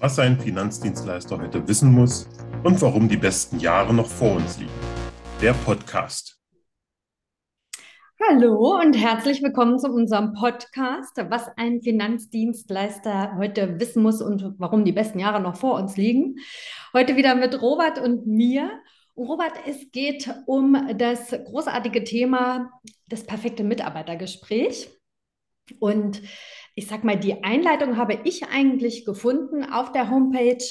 was ein Finanzdienstleister heute wissen muss und warum die besten Jahre noch vor uns liegen. Der Podcast. Hallo und herzlich willkommen zu unserem Podcast, was ein Finanzdienstleister heute wissen muss und warum die besten Jahre noch vor uns liegen. Heute wieder mit Robert und mir. Robert, es geht um das großartige Thema das perfekte Mitarbeitergespräch. Und ich sag mal, die Einleitung habe ich eigentlich gefunden auf der Homepage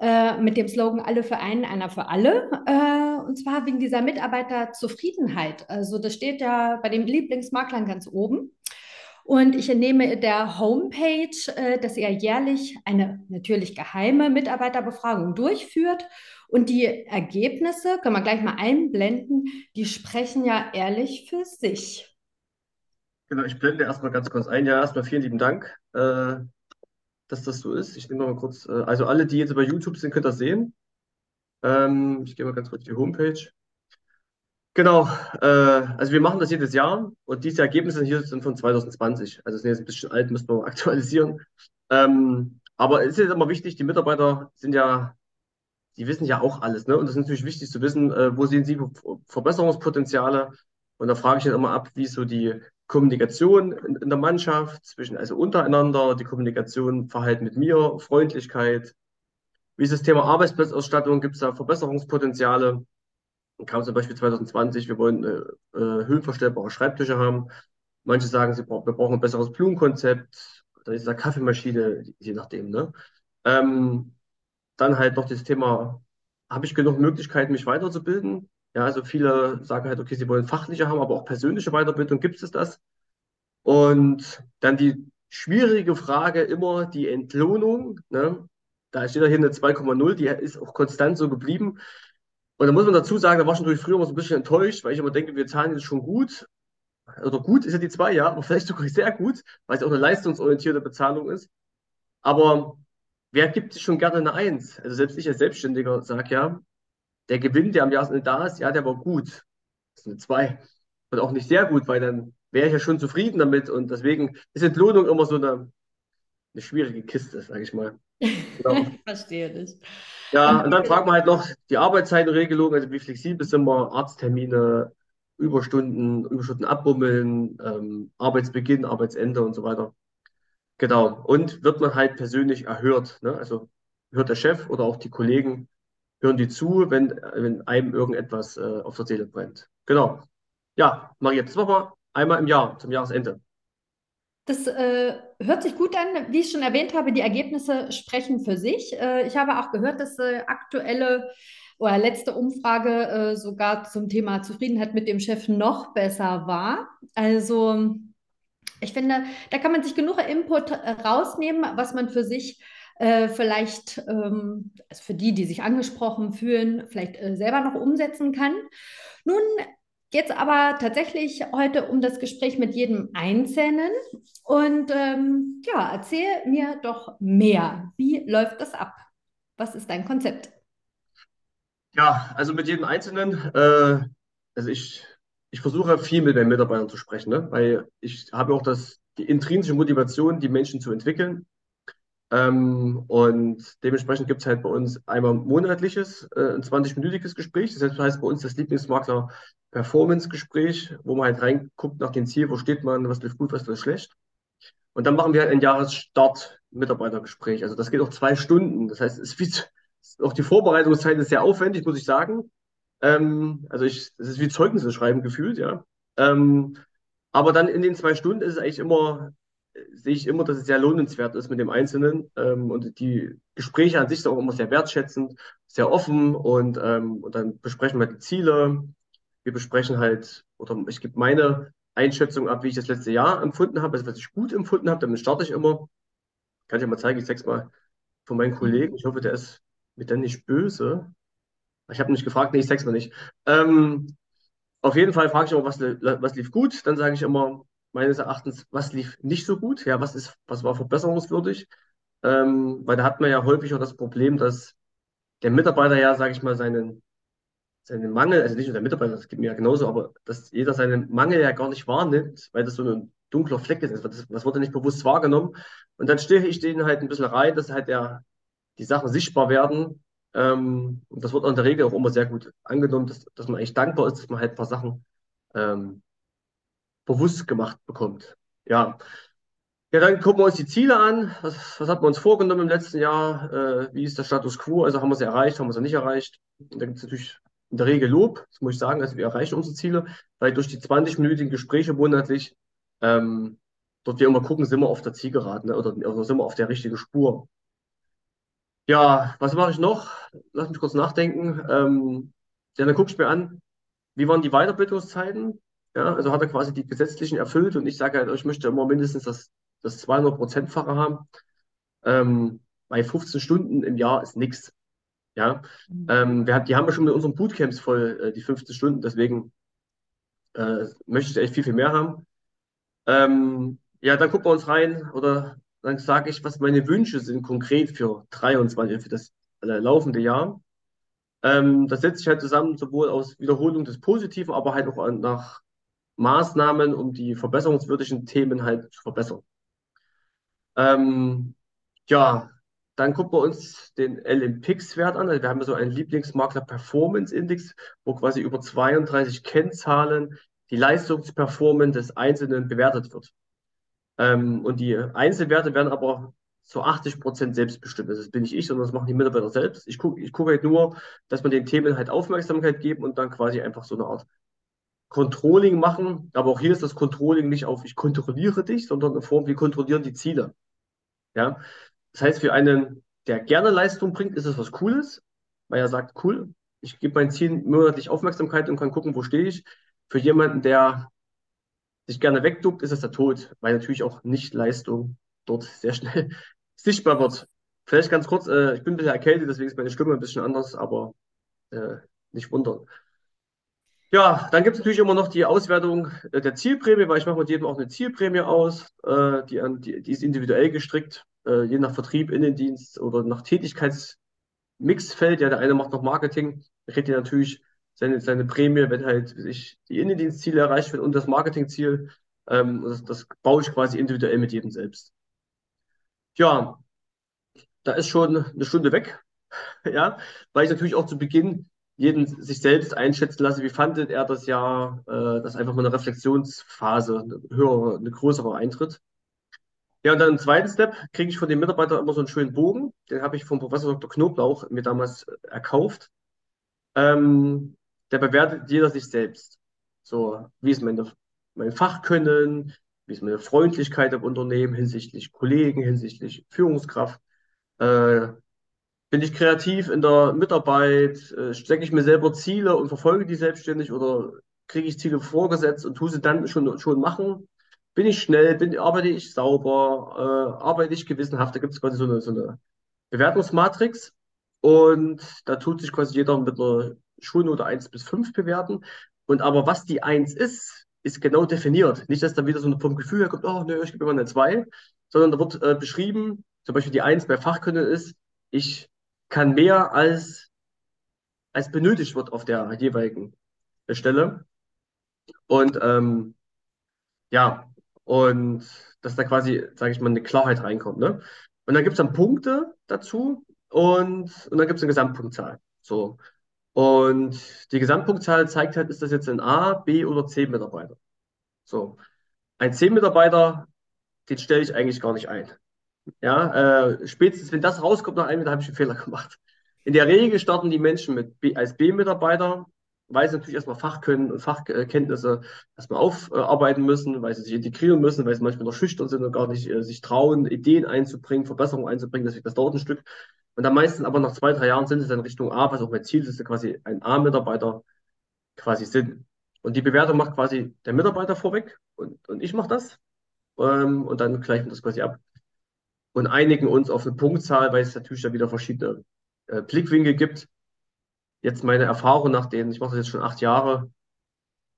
äh, mit dem Slogan Alle für einen, einer für alle. Äh, und zwar wegen dieser Mitarbeiterzufriedenheit. Also das steht ja bei den Lieblingsmaklern ganz oben. Und ich entnehme der Homepage, äh, dass er jährlich eine natürlich geheime Mitarbeiterbefragung durchführt. Und die Ergebnisse, können wir gleich mal einblenden, die sprechen ja ehrlich für sich. Genau, ich blende erstmal ganz kurz ein. Ja, erstmal vielen lieben Dank, äh, dass das so ist. Ich nehme mal kurz, äh, also alle, die jetzt über YouTube sind, könnt das sehen. Ähm, ich gehe mal ganz kurz die Homepage. Genau, äh, also wir machen das jedes Jahr und diese Ergebnisse hier sind von 2020. Also sind jetzt ein bisschen alt, müssen wir aktualisieren. Ähm, aber es ist immer wichtig, die Mitarbeiter sind ja, die wissen ja auch alles, ne? Und es ist natürlich wichtig zu wissen, äh, wo sehen sie Verbesserungspotenziale. Und da frage ich dann immer ab, wie so die Kommunikation in, der Mannschaft, zwischen, also untereinander, die Kommunikation, Verhalten mit mir, Freundlichkeit. Wie ist das Thema Arbeitsplatzausstattung? Gibt es da Verbesserungspotenziale? Kam zum Beispiel 2020, wir wollen äh, äh, höhenverstellbare Schreibtische haben. Manche sagen, sie bra wir brauchen ein besseres Blumenkonzept. Dann ist da Kaffeemaschine, je nachdem. Ne? Ähm, dann halt noch das Thema, habe ich genug Möglichkeiten, mich weiterzubilden? Ja, also viele sagen halt, okay, sie wollen fachliche haben, aber auch persönliche Weiterbildung. Gibt es das? Und dann die schwierige Frage immer die Entlohnung. Ne? Da steht ja hier eine 2,0, die ist auch konstant so geblieben. Und da muss man dazu sagen, da war ich natürlich früher immer so ein bisschen enttäuscht, weil ich immer denke, wir zahlen jetzt schon gut. Oder gut ist ja die zwei, ja, aber vielleicht sogar sehr gut, weil es auch eine leistungsorientierte Bezahlung ist. Aber wer gibt sich schon gerne eine Eins? Also selbst ich als Selbstständiger sage ja, der Gewinn, der am Jahresende da ist, ja, der war gut. Das eine 2. Und auch nicht sehr gut, weil dann wäre ich ja schon zufrieden damit. Und deswegen ist Entlohnung immer so eine, eine schwierige Kiste, sage ich mal. Genau. Verstehe dich. Ja, und dann fragen wir halt noch die Arbeitszeitenregelung, also wie flexibel sind wir, Arzttermine, Überstunden, Überstunden abbummeln, ähm, Arbeitsbeginn, Arbeitsende und so weiter. Genau. Und wird man halt persönlich erhört. Ne? Also hört der Chef oder auch die Kollegen hören die zu, wenn, wenn einem irgendetwas äh, auf der Seele brennt. Genau. Ja, Maria, das machen wir einmal im Jahr, zum Jahresende. Das äh, hört sich gut an. Wie ich schon erwähnt habe, die Ergebnisse sprechen für sich. Äh, ich habe auch gehört, dass äh, aktuelle oder letzte Umfrage äh, sogar zum Thema Zufriedenheit mit dem Chef noch besser war. Also ich finde, da kann man sich genug Input äh, rausnehmen, was man für sich äh, vielleicht ähm, also für die, die sich angesprochen fühlen, vielleicht äh, selber noch umsetzen kann. Nun geht es aber tatsächlich heute um das Gespräch mit jedem Einzelnen. Und ähm, ja, erzähl mir doch mehr. Wie läuft das ab? Was ist dein Konzept? Ja, also mit jedem Einzelnen, äh, also ich, ich versuche viel mit den Mitarbeitern zu sprechen, ne? weil ich habe auch das, die intrinsische Motivation, die Menschen zu entwickeln. Ähm, und dementsprechend gibt es halt bei uns einmal monatliches, äh, ein 20-minütiges Gespräch. Das heißt bei uns das Lieblingsmakler Performance-Gespräch, wo man halt reinguckt nach dem Ziel, wo steht man, was läuft gut, was läuft schlecht. Und dann machen wir halt ein Jahresstart-Mitarbeitergespräch. Also das geht auch zwei Stunden. Das heißt, es ist auch die Vorbereitungszeit ist sehr aufwendig, muss ich sagen. Ähm, also ich, es ist wie Zeugnisse schreiben gefühlt, ja. Ähm, aber dann in den zwei Stunden ist es eigentlich immer sehe ich immer, dass es sehr lohnenswert ist mit dem Einzelnen. Ähm, und die Gespräche an sich sind auch immer sehr wertschätzend, sehr offen und, ähm, und dann besprechen wir die Ziele. Wir besprechen halt, oder ich gebe meine Einschätzung ab, wie ich das letzte Jahr empfunden habe, also was ich gut empfunden habe, damit starte ich immer. Kann ich ja mal zeigen, ich zeig's mal von meinen Kollegen. Ich hoffe, der ist mit dann nicht böse. Ich habe mich gefragt, nee, ich zeig's mal nicht. Ähm, auf jeden Fall frage ich immer, was, was lief gut. Dann sage ich immer, meines Erachtens, was lief nicht so gut, ja, was ist, was war verbesserungswürdig, ähm, weil da hat man ja häufig auch das Problem, dass der Mitarbeiter ja, sage ich mal, seinen, seinen Mangel, also nicht nur der Mitarbeiter, das geht mir ja genauso, aber dass jeder seinen Mangel ja gar nicht wahrnimmt, weil das so ein dunkler Fleck ist, das, das wurde nicht bewusst wahrgenommen. Und dann stehe ich denen halt ein bisschen rein, dass halt der, die Sachen sichtbar werden. Ähm, und das wird in der Regel auch immer sehr gut angenommen, dass, dass man eigentlich dankbar ist, dass man halt ein paar Sachen ähm, bewusst gemacht bekommt. Ja. Ja, dann gucken wir uns die Ziele an. Was, was hat man uns vorgenommen im letzten Jahr? Äh, wie ist der Status quo? Also haben wir sie erreicht, haben wir sie nicht erreicht? Und da gibt es natürlich in der Regel Lob, das muss ich sagen. Also wir erreichen unsere Ziele, weil durch die 20-minütigen Gespräche monatlich ähm, dort wir immer gucken, sind wir auf der Zielgeraden ne? oder, oder sind wir auf der richtigen Spur. Ja, was mache ich noch? Lass mich kurz nachdenken. Ähm, ja, dann gucke ich mir an, wie waren die Weiterbildungszeiten? Ja, also hat er quasi die gesetzlichen erfüllt und ich sage halt, ich möchte immer mindestens das, das 200-Prozent-fache haben. Ähm, bei 15 Stunden im Jahr ist nichts. Ja, mhm. ähm, wir, die haben wir schon mit unseren Bootcamps voll, äh, die 15 Stunden, deswegen äh, möchte ich echt viel, viel mehr haben. Ähm, ja, dann gucken wir uns rein oder dann sage ich, was meine Wünsche sind konkret für 23, für das äh, laufende Jahr. Ähm, das setzt sich halt zusammen sowohl aus Wiederholung des Positiven, aber halt auch nach Maßnahmen, um die verbesserungswürdigen Themen halt zu verbessern. Ähm, ja, dann gucken wir uns den LMPix-Wert an. Also wir haben so einen Lieblingsmakler Performance Index, wo quasi über 32 Kennzahlen die Leistungsperformance des Einzelnen bewertet wird. Ähm, und die Einzelwerte werden aber zu 80 Prozent selbstbestimmt. Das bin nicht ich, sondern das machen die Mitarbeiter selbst. Ich gucke ich guck halt nur, dass man den Themen halt Aufmerksamkeit geben und dann quasi einfach so eine Art Controlling machen. Aber auch hier ist das Controlling nicht auf ich kontrolliere dich, sondern in Form, wir kontrollieren die Ziele. Ja. Das heißt, für einen, der gerne Leistung bringt, ist es was Cooles, weil er sagt, cool, ich gebe meinen Zielen monatlich Aufmerksamkeit und kann gucken, wo stehe ich. Für jemanden, der sich gerne wegduckt, ist es der Tod, weil natürlich auch Nicht-Leistung dort sehr schnell sichtbar wird. Vielleicht ganz kurz, äh, ich bin ein bisschen erkältet, deswegen ist meine Stimme ein bisschen anders, aber äh, nicht wundern. Ja, dann gibt es natürlich immer noch die Auswertung äh, der Zielprämie, weil ich mache mit jedem auch eine Zielprämie aus. Äh, die, die, die, ist individuell gestrickt, äh, je nach Vertrieb, Innendienst oder nach Tätigkeitsmixfeld. Ja, der eine macht noch Marketing, kriegt ja natürlich seine, seine Prämie, wenn halt sich die Innendienstziele erreicht werden und das Marketingziel. Ähm, das, das baue ich quasi individuell mit jedem selbst. Ja, da ist schon eine Stunde weg, ja, weil ich natürlich auch zu Beginn jeden sich selbst einschätzen lasse, wie fandet er das Jahr, äh, dass einfach mal eine Reflexionsphase, eine höhere, eine größere eintritt. Ja, und dann im zweiten Step kriege ich von den Mitarbeitern immer so einen schönen Bogen. Den habe ich vom Professor Dr. Knoblauch mir damals erkauft. Ähm, der bewertet jeder sich selbst. So, wie ist meine, mein Fachkönnen, wie ist meine Freundlichkeit im Unternehmen hinsichtlich Kollegen, hinsichtlich Führungskraft. Äh, bin ich kreativ in der Mitarbeit? Äh, stecke ich mir selber Ziele und verfolge die selbstständig oder kriege ich Ziele vorgesetzt und tue sie dann schon, schon machen? Bin ich schnell? Bin, arbeite ich sauber? Äh, arbeite ich gewissenhaft? Da gibt es quasi so eine, so eine Bewertungsmatrix. Und da tut sich quasi jeder mit einer Schulnote 1 bis 5 bewerten. Und aber was die 1 ist, ist genau definiert. Nicht, dass da wieder so vom Gefühl her kommt, oh nö, ich gebe immer eine 2, sondern da wird äh, beschrieben, zum Beispiel die 1 bei Fachkönnen ist, ich kann mehr als, als benötigt wird auf der jeweiligen Stelle. Und ähm, ja, und dass da quasi, sage ich mal, eine Klarheit reinkommt. Ne? Und dann gibt es dann Punkte dazu und, und dann gibt es eine Gesamtpunktzahl. So. Und die Gesamtpunktzahl zeigt halt, ist das jetzt ein A, B oder C Mitarbeiter. So. Ein C-Mitarbeiter, den stelle ich eigentlich gar nicht ein. Ja, äh, spätestens wenn das rauskommt nach einem, da habe ich einen Fehler gemacht. In der Regel starten die Menschen mit B, als B-Mitarbeiter, weil sie natürlich erstmal Fachkönnen und Fachkenntnisse erstmal aufarbeiten müssen, weil sie sich integrieren müssen, weil sie manchmal noch schüchtern sind und gar nicht äh, sich trauen, Ideen einzubringen, Verbesserungen einzubringen. Deswegen das dauert ein Stück. Und dann meistens aber nach zwei, drei Jahren sind sie dann Richtung A, was auch mein Ziel ist, dass quasi ein A-Mitarbeiter quasi sind. Und die Bewertung macht quasi der Mitarbeiter vorweg und, und ich mache das. Ähm, und dann gleichen wir das quasi ab. Und einigen uns auf eine Punktzahl, weil es natürlich da wieder verschiedene äh, Blickwinkel gibt. Jetzt meine Erfahrung nach denen, ich mache das jetzt schon acht Jahre,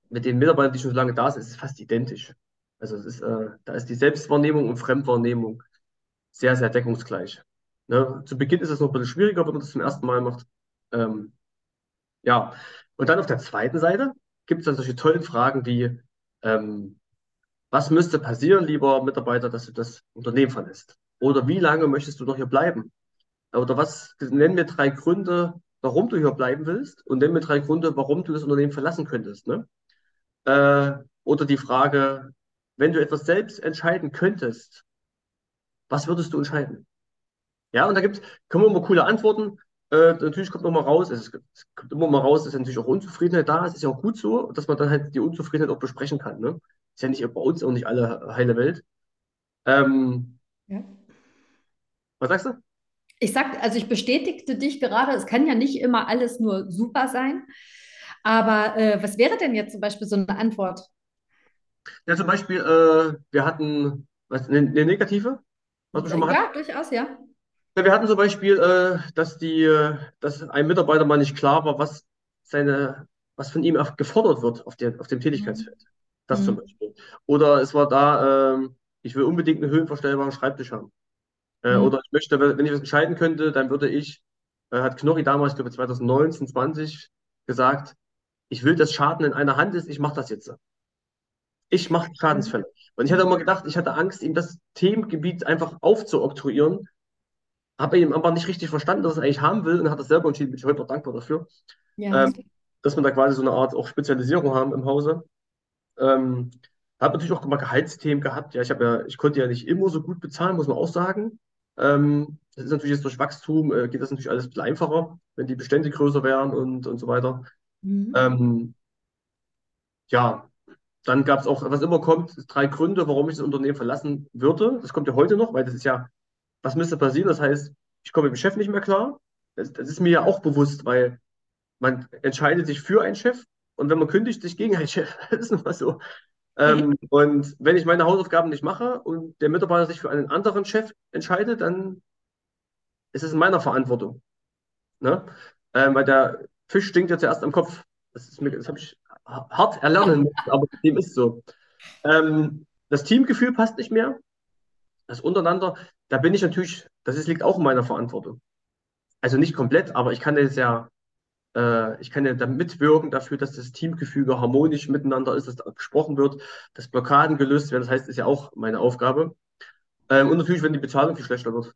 mit den Mitarbeitern, die schon so lange da sind, ist es fast identisch. Also es ist, äh, da ist die Selbstwahrnehmung und Fremdwahrnehmung sehr, sehr deckungsgleich. Ne? Zu Beginn ist es noch ein bisschen schwieriger, wenn man das zum ersten Mal macht. Ähm, ja, und dann auf der zweiten Seite gibt es dann solche tollen Fragen wie, ähm, was müsste passieren, lieber Mitarbeiter, dass du das Unternehmen verlässt? Oder wie lange möchtest du noch hier bleiben? oder was, nenn mir drei Gründe, warum du hier bleiben willst und nenn mir drei Gründe, warum du das Unternehmen verlassen könntest. Ne? Äh, oder die Frage, wenn du etwas selbst entscheiden könntest, was würdest du entscheiden? Ja, und da gibt kommen immer coole Antworten. Äh, natürlich kommt noch mal raus, es, es, kommt immer mal raus, dass natürlich auch Unzufriedenheit da ist. Ist ja auch gut so, dass man dann halt die Unzufriedenheit auch besprechen kann. Ne? Ist ja nicht bei uns auch nicht alle heile Welt. Ähm, ja. Was sagst du? Ich sag, also ich bestätigte dich gerade, es kann ja nicht immer alles nur super sein. Aber äh, was wäre denn jetzt zum Beispiel so eine Antwort? Ja, zum Beispiel, äh, wir hatten was, eine, eine negative, was wir schon mal Ja, hatten. durchaus, ja. ja. Wir hatten zum Beispiel, äh, dass die, dass ein Mitarbeiter mal nicht klar war, was seine, was von ihm gefordert wird auf, der, auf dem Tätigkeitsfeld. Mhm. Das mhm. zum Beispiel. Oder es war da, ähm, ich will unbedingt einen höhenverstellbaren Schreibtisch haben. Äh, mhm. Oder ich möchte, wenn ich was entscheiden könnte, dann würde ich, äh, hat Knorri damals, ich glaube 2019, 20 gesagt, ich will, dass Schaden in einer Hand ist, ich mache das jetzt. Ich mache Schadensfälle. Und ich hatte immer gedacht, ich hatte Angst, ihm das Themengebiet einfach aufzuoktroyieren. Habe ihm aber nicht richtig verstanden, dass er es eigentlich haben will und hat das selber entschieden. Bin ich heute noch dankbar dafür. Ja. Ähm, dass wir da quasi so eine Art auch Spezialisierung haben im Hause. Ähm, habe natürlich auch mal Gehaltsthemen gehabt. Ja, ich habe ja, ich konnte ja nicht immer so gut bezahlen, muss man auch sagen. Ähm, das ist natürlich jetzt durch Wachstum, äh, geht das natürlich alles ein bisschen einfacher, wenn die Bestände größer wären und, und so weiter. Mhm. Ähm, ja, dann gab es auch, was immer kommt, drei Gründe, warum ich das Unternehmen verlassen würde. Das kommt ja heute noch, weil das ist ja, was müsste passieren? Das heißt, ich komme mit dem Chef nicht mehr klar. Das, das ist mir ja auch bewusst, weil man entscheidet sich für einen Chef und wenn man kündigt, sich gegen einen Chef. Das ist nun mal so. Ähm, und wenn ich meine Hausaufgaben nicht mache und der Mitarbeiter sich für einen anderen Chef entscheidet, dann ist es in meiner Verantwortung. Ne? Ähm, weil der Fisch stinkt ja zuerst am Kopf. Das, ist mir, das habe ich hart erlernen müssen, aber dem ist so. Ähm, das Teamgefühl passt nicht mehr. Das untereinander, da bin ich natürlich, das ist, liegt auch in meiner Verantwortung. Also nicht komplett, aber ich kann jetzt ja, äh, ich kann ja da mitwirken dafür, dass das Teamgefüge harmonisch miteinander ist, dass da gesprochen wird, dass Blockaden gelöst werden. Das heißt, ist ja auch meine Aufgabe. Ähm, und natürlich, wenn die Bezahlung viel schlechter wird.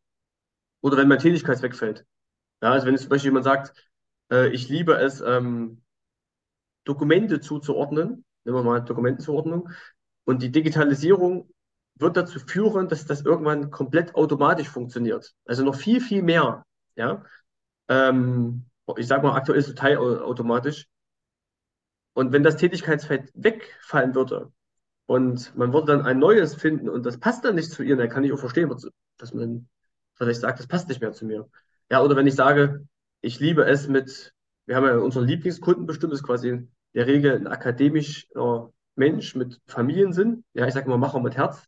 Oder wenn mein Tätigkeit wegfällt. Ja, also wenn jetzt zum Beispiel jemand sagt, äh, ich liebe es, ähm, Dokumente zuzuordnen, nehmen wir mal Dokumentenzuordnung, und die Digitalisierung wird dazu führen, dass das irgendwann komplett automatisch funktioniert. Also noch viel, viel mehr. Ja? Ähm, ich sage mal, aktuell ist es teilautomatisch. Und wenn das Tätigkeitsfeld wegfallen würde und man würde dann ein neues finden und das passt dann nicht zu ihr, dann kann ich auch verstehen, dass man vielleicht sagt, das passt nicht mehr zu mir. Ja, oder wenn ich sage, ich liebe es mit wir haben ja unseren Lieblingskunden bestimmt, ist quasi in der Regel ein akademischer Mensch mit Familiensinn. Ja, ich sage immer Macher mit Herz.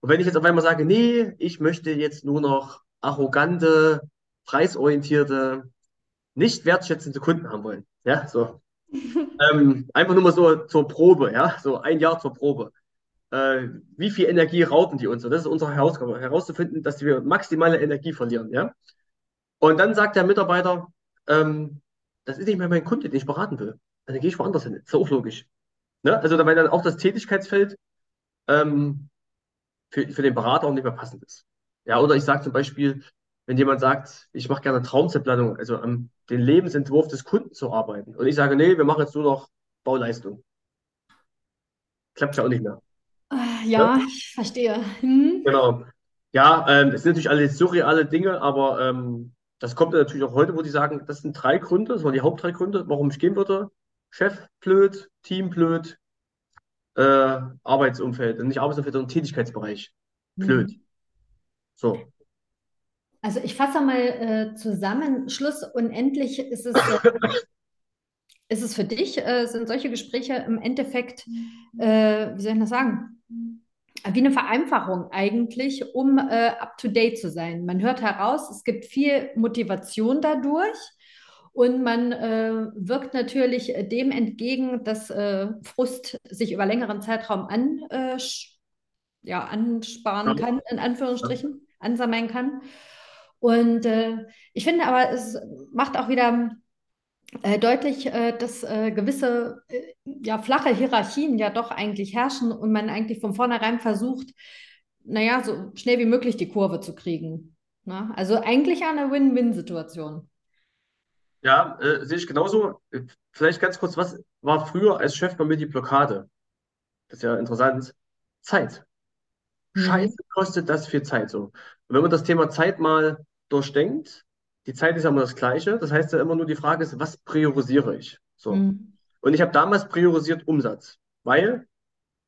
Und wenn ich jetzt auf einmal sage, nee, ich möchte jetzt nur noch arrogante, preisorientierte, nicht wertschätzende Kunden haben wollen. Ja, so. ähm, einfach nur mal so zur Probe, ja, so ein Jahr zur Probe. Äh, wie viel Energie rauben die uns? Das ist unsere Herausgabe, herauszufinden, dass wir maximale Energie verlieren, ja. Und dann sagt der Mitarbeiter, ähm, das ist nicht mehr mein Kunde, den ich beraten will. Also dann gehe ich woanders hin. Ist auch logisch. Ne? Also weil dann auch das Tätigkeitsfeld ähm, für, für den Berater auch nicht mehr passend ist. Ja, oder ich sage zum Beispiel, wenn jemand sagt, ich mache gerne Traumzeitplanung, also am den Lebensentwurf des Kunden zu arbeiten. Und ich sage, nee, wir machen jetzt nur noch Bauleistung. Klappt ja auch nicht mehr. Ah, ja, ja? ich verstehe. Hm. Genau. Ja, ähm, es sind natürlich alle surreale Dinge, aber ähm, das kommt natürlich auch heute, wo die sagen, das sind drei Gründe, das waren die Hauptdrei Gründe, warum ich gehen würde. Chef blöd, Team blöd, äh, Arbeitsumfeld, nicht Arbeitsumfeld, sondern Tätigkeitsbereich blöd. Mhm. So. Also ich fasse mal äh, zusammen. Schluss unendlich ist es, äh, ist es für dich, äh, sind solche Gespräche im Endeffekt, äh, wie soll ich das sagen? wie eine Vereinfachung eigentlich, um äh, up-to-date zu sein. Man hört heraus, es gibt viel Motivation dadurch und man äh, wirkt natürlich dem entgegen, dass äh, Frust sich über längeren Zeitraum an, äh, ja, ansparen kann, in Anführungsstrichen, ansammeln kann. Und äh, ich finde aber, es macht auch wieder äh, deutlich, äh, dass äh, gewisse äh, ja, flache Hierarchien ja doch eigentlich herrschen und man eigentlich von vornherein versucht, naja, so schnell wie möglich die Kurve zu kriegen. Ne? Also eigentlich eine Win-Win-Situation. Ja, äh, sehe ich genauso. Vielleicht ganz kurz, was war früher als Chef bei mir die Blockade? Das ist ja interessant. Zeit. Mhm. Scheiße kostet das viel Zeit so. Und wenn man das Thema Zeit mal durchdenkt, die Zeit ist ja immer das Gleiche. Das heißt ja immer nur die Frage ist, was priorisiere ich? So. Mhm. Und ich habe damals priorisiert Umsatz, weil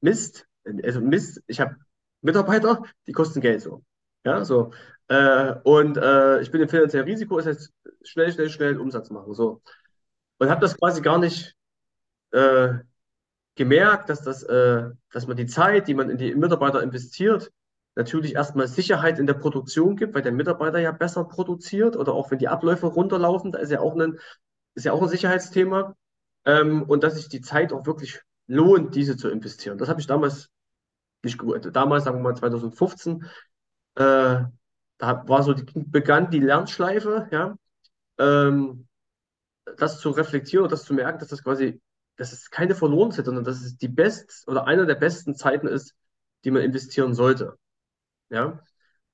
Mist, also Mist, ich habe Mitarbeiter, die kosten Geld so. Ja, so. Äh, und äh, ich bin im finanziellen Risiko, das heißt schnell, schnell, schnell Umsatz machen. So. Und habe das quasi gar nicht äh, gemerkt, dass das, äh, dass man die Zeit, die man in die Mitarbeiter investiert, natürlich erstmal Sicherheit in der Produktion gibt, weil der Mitarbeiter ja besser produziert oder auch wenn die Abläufe runterlaufen, da ist ja auch ein, ist ja auch ein Sicherheitsthema. Ähm, und dass sich die Zeit auch wirklich lohnt, diese zu investieren. Das habe ich damals nicht gewusst. Damals, sagen wir mal 2015, äh, da war so die, begann die Lernschleife, ja, ähm, das zu reflektieren und das zu merken, dass das quasi, dass es keine verloren sind, sondern dass es die best oder eine der besten Zeiten ist, die man investieren sollte. Ja.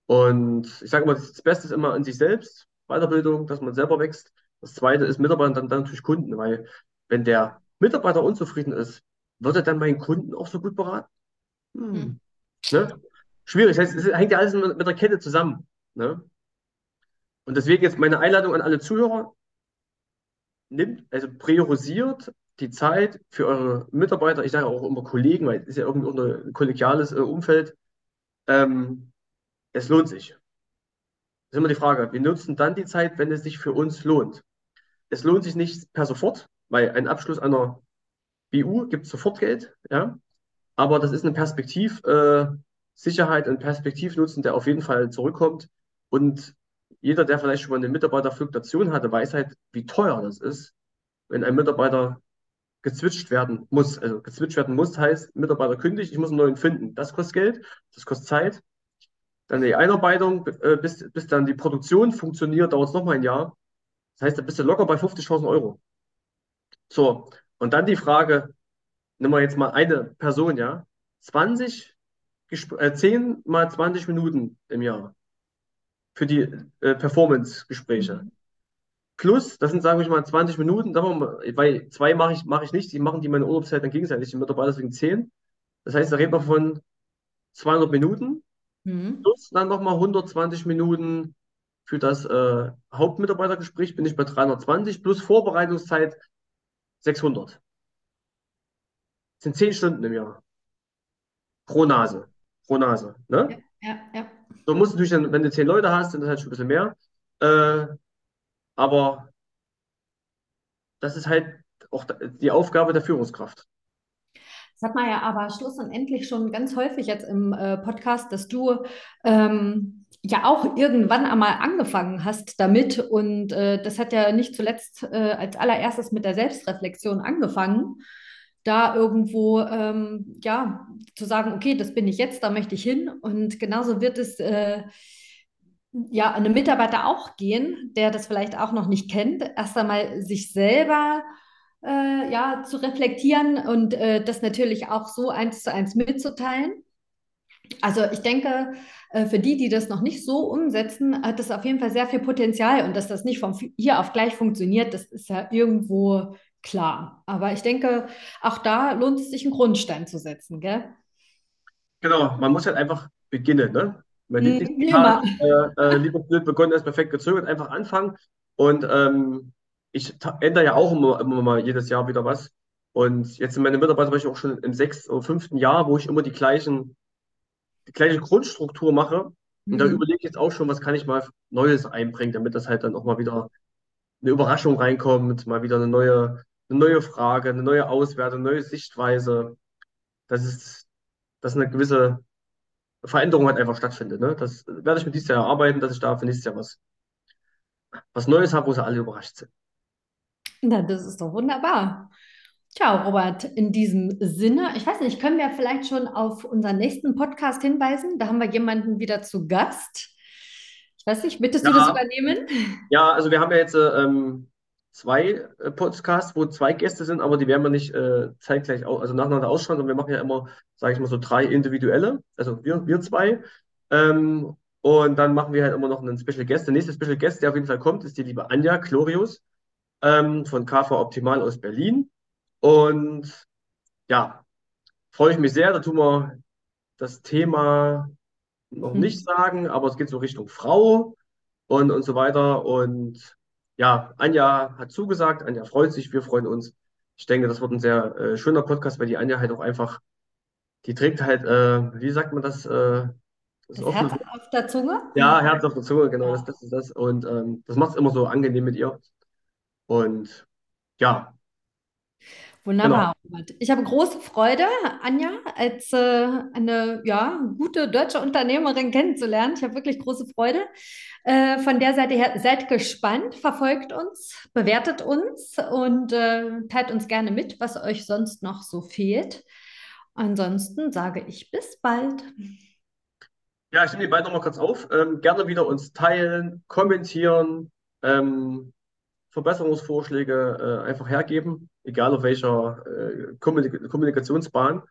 Und ich sage mal, das Beste ist immer an sich selbst, Weiterbildung, dass man selber wächst. Das Zweite ist Mitarbeiter und dann, dann natürlich Kunden, weil wenn der Mitarbeiter unzufrieden ist, wird er dann meinen Kunden auch so gut beraten? Hm. Hm. Ne? Schwierig, das heißt, es hängt ja alles mit, mit der Kette zusammen. Ne? Und deswegen jetzt meine Einladung an alle Zuhörer, nimmt, also priorisiert die Zeit für eure Mitarbeiter, ich sage auch immer Kollegen, weil es ist ja irgendwie auch ein kollegiales äh, Umfeld. Ähm, es lohnt sich. Das ist immer die Frage, wir nutzen dann die Zeit, wenn es sich für uns lohnt. Es lohnt sich nicht per sofort, weil ein Abschluss einer BU gibt sofort Geld, ja. Aber das ist eine Perspektiv, äh, und Perspektivnutzen, der auf jeden Fall zurückkommt. Und jeder, der vielleicht schon mal eine Mitarbeiterfluktuation hatte, weiß halt, wie teuer das ist, wenn ein Mitarbeiter gezwitscht werden muss. Also gezwitscht werden muss heißt, Mitarbeiter kündigt, ich muss einen neuen finden. Das kostet Geld, das kostet Zeit. Dann die Einarbeitung, äh, bis, bis dann die Produktion funktioniert, dauert es nochmal ein Jahr. Das heißt, da bist du locker bei 50.000 Euro. So, und dann die Frage, nehmen wir jetzt mal eine Person, ja, 20, äh, 10 mal 20 Minuten im Jahr für die äh, Performance-Gespräche. Plus, das sind, sagen wir mal, 20 Minuten, sagen wir mal, weil zwei mache ich, mache ich nicht, die machen die meine Urlaubszeit dann gegenseitig, die Mitarbeiter deswegen 10. Das heißt, da reden wir von 200 Minuten, mhm. plus dann nochmal 120 Minuten für das äh, Hauptmitarbeitergespräch bin ich bei 320, plus Vorbereitungszeit 600. Das sind 10 Stunden im Jahr. Pro Nase. Pro Nase. Ne? Ja, ja, ja. So musst du natürlich dann, wenn du 10 Leute hast, sind das halt schon ein bisschen mehr. Äh, aber das ist halt auch die Aufgabe der Führungskraft. Das hat man ja aber schlussendlich schon ganz häufig jetzt im äh, Podcast, dass du ähm, ja auch irgendwann einmal angefangen hast damit. Und äh, das hat ja nicht zuletzt äh, als allererstes mit der Selbstreflexion angefangen. Da irgendwo ähm, ja zu sagen, okay, das bin ich jetzt, da möchte ich hin. Und genauso wird es äh, ja einem Mitarbeiter auch gehen, der das vielleicht auch noch nicht kennt, erst einmal sich selber äh, ja, zu reflektieren und äh, das natürlich auch so eins zu eins mitzuteilen. Also ich denke, äh, für die, die das noch nicht so umsetzen, hat das auf jeden Fall sehr viel Potenzial und dass das nicht von hier auf gleich funktioniert, das ist ja irgendwo klar. Aber ich denke, auch da lohnt es sich, einen Grundstein zu setzen, gell? Genau, man muss halt einfach beginnen, ne? Mein hm, Lieblingszitat, äh, äh, lieber blöd begonnen als perfekt gezögert, einfach anfangen. Und ähm, ich ändere ja auch immer, immer mal jedes Jahr wieder was. Und jetzt sind meine Mitarbeiter ich auch schon im sechsten oder fünften Jahr, wo ich immer die gleichen, die gleiche Grundstruktur mache. Und mhm. da überlege ich jetzt auch schon, was kann ich mal Neues einbringen, damit das halt dann auch mal wieder eine Überraschung reinkommt, mal wieder eine neue, eine neue Frage, eine neue Auswertung, eine neue Sichtweise. Das ist, dass eine gewisse Veränderung halt einfach stattfindet. Ne? Das werde ich mit dieses Jahr erarbeiten, dass ich da für nächstes Jahr was, was Neues habe, wo sie alle überrascht sind. Na, das ist doch wunderbar. Tja, Robert, in diesem Sinne, ich weiß nicht, können wir vielleicht schon auf unseren nächsten Podcast hinweisen? Da haben wir jemanden wieder zu Gast. Ich weiß nicht, möchtest ja, du das übernehmen? Ja, also wir haben ja jetzt ähm, zwei äh, Podcasts, wo zwei Gäste sind, aber die werden wir nicht äh, zeitgleich, also nacheinander ausstrahlen, sondern wir machen ja immer, sage ich mal, so drei individuelle, also wir, wir zwei. Ähm, Und dann machen wir halt immer noch einen Special Guest. Der nächste Special Guest, der auf jeden Fall kommt, ist die liebe Anja Glorius ähm, von KV Optimal aus Berlin. Und ja, freue ich mich sehr. Da tun wir das Thema noch Hm. nicht sagen, aber es geht so Richtung Frau und, und so weiter. Und ja, Anja hat zugesagt, Anja freut sich, wir freuen uns. Ich denke, das wird ein sehr äh, schöner Podcast, weil die Anja halt auch einfach, die trägt halt, äh, wie sagt man das? Äh, das Das Herz auf der Zunge? ja, Herz auf der Zunge, genau, das, Ja. das ist das. Und ähm, das macht es immer so angenehm mit ihr. Und ja. Wunderbar, Robert. Ich habe große Freude, Anja als äh, eine ja, gute deutsche Unternehmerin kennenzulernen. Ich habe wirklich große Freude. Äh, von der Seite her, seid gespannt, verfolgt uns, bewertet uns und äh, teilt uns gerne mit, was euch sonst noch so fehlt. Ansonsten sage ich bis bald. Ja, ich nehme die beiden nochmal kurz auf. Ähm, gerne wieder uns teilen, kommentieren, ähm, Verbesserungsvorschläge äh, einfach hergeben, egal auf welcher äh, Kommunik Kommunikationsbahn.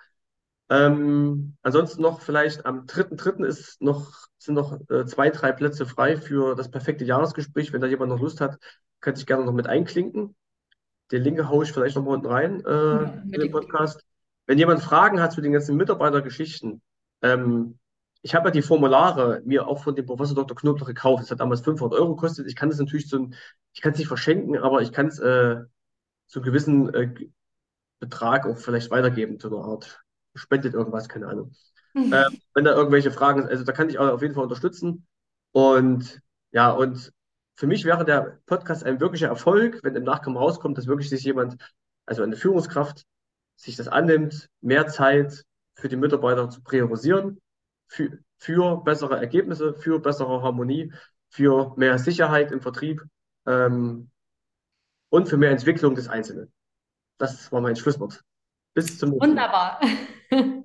Ähm, ansonsten noch vielleicht am 3.3. ist noch, sind noch äh, zwei, drei Plätze frei für das perfekte Jahresgespräch. Wenn da jemand noch Lust hat, kann sich gerne noch mit einklinken. Den Link haue ich vielleicht noch mal unten rein äh, Ja, in den. Podcast. Wenn jemand Fragen hat zu den ganzen Mitarbeitergeschichten, ähm, ich habe ja die Formulare mir auch von dem Professor Dr. Knoblauch gekauft. Das hat damals 500 Euro gekostet. Ich kann das natürlich so, ein- ich kann es nicht verschenken, aber ich kann es äh, zu einem gewissen äh, Betrag auch vielleicht weitergeben, zu einer Art spendet irgendwas, keine Ahnung. Ähm, wenn da irgendwelche Fragen sind, also da kann ich auch auf jeden Fall unterstützen. Und ja, und für mich wäre der Podcast ein wirklicher Erfolg, wenn im Nachgang rauskommt, dass wirklich sich jemand, also eine Führungskraft, sich das annimmt, mehr Zeit für die Mitarbeiter zu priorisieren, für, für bessere Ergebnisse, für bessere Harmonie, für mehr Sicherheit im Vertrieb ähm, und für mehr Entwicklung des Einzelnen. Das war mein Schlusswort. Bis zum nächsten Mal. Wunderbar.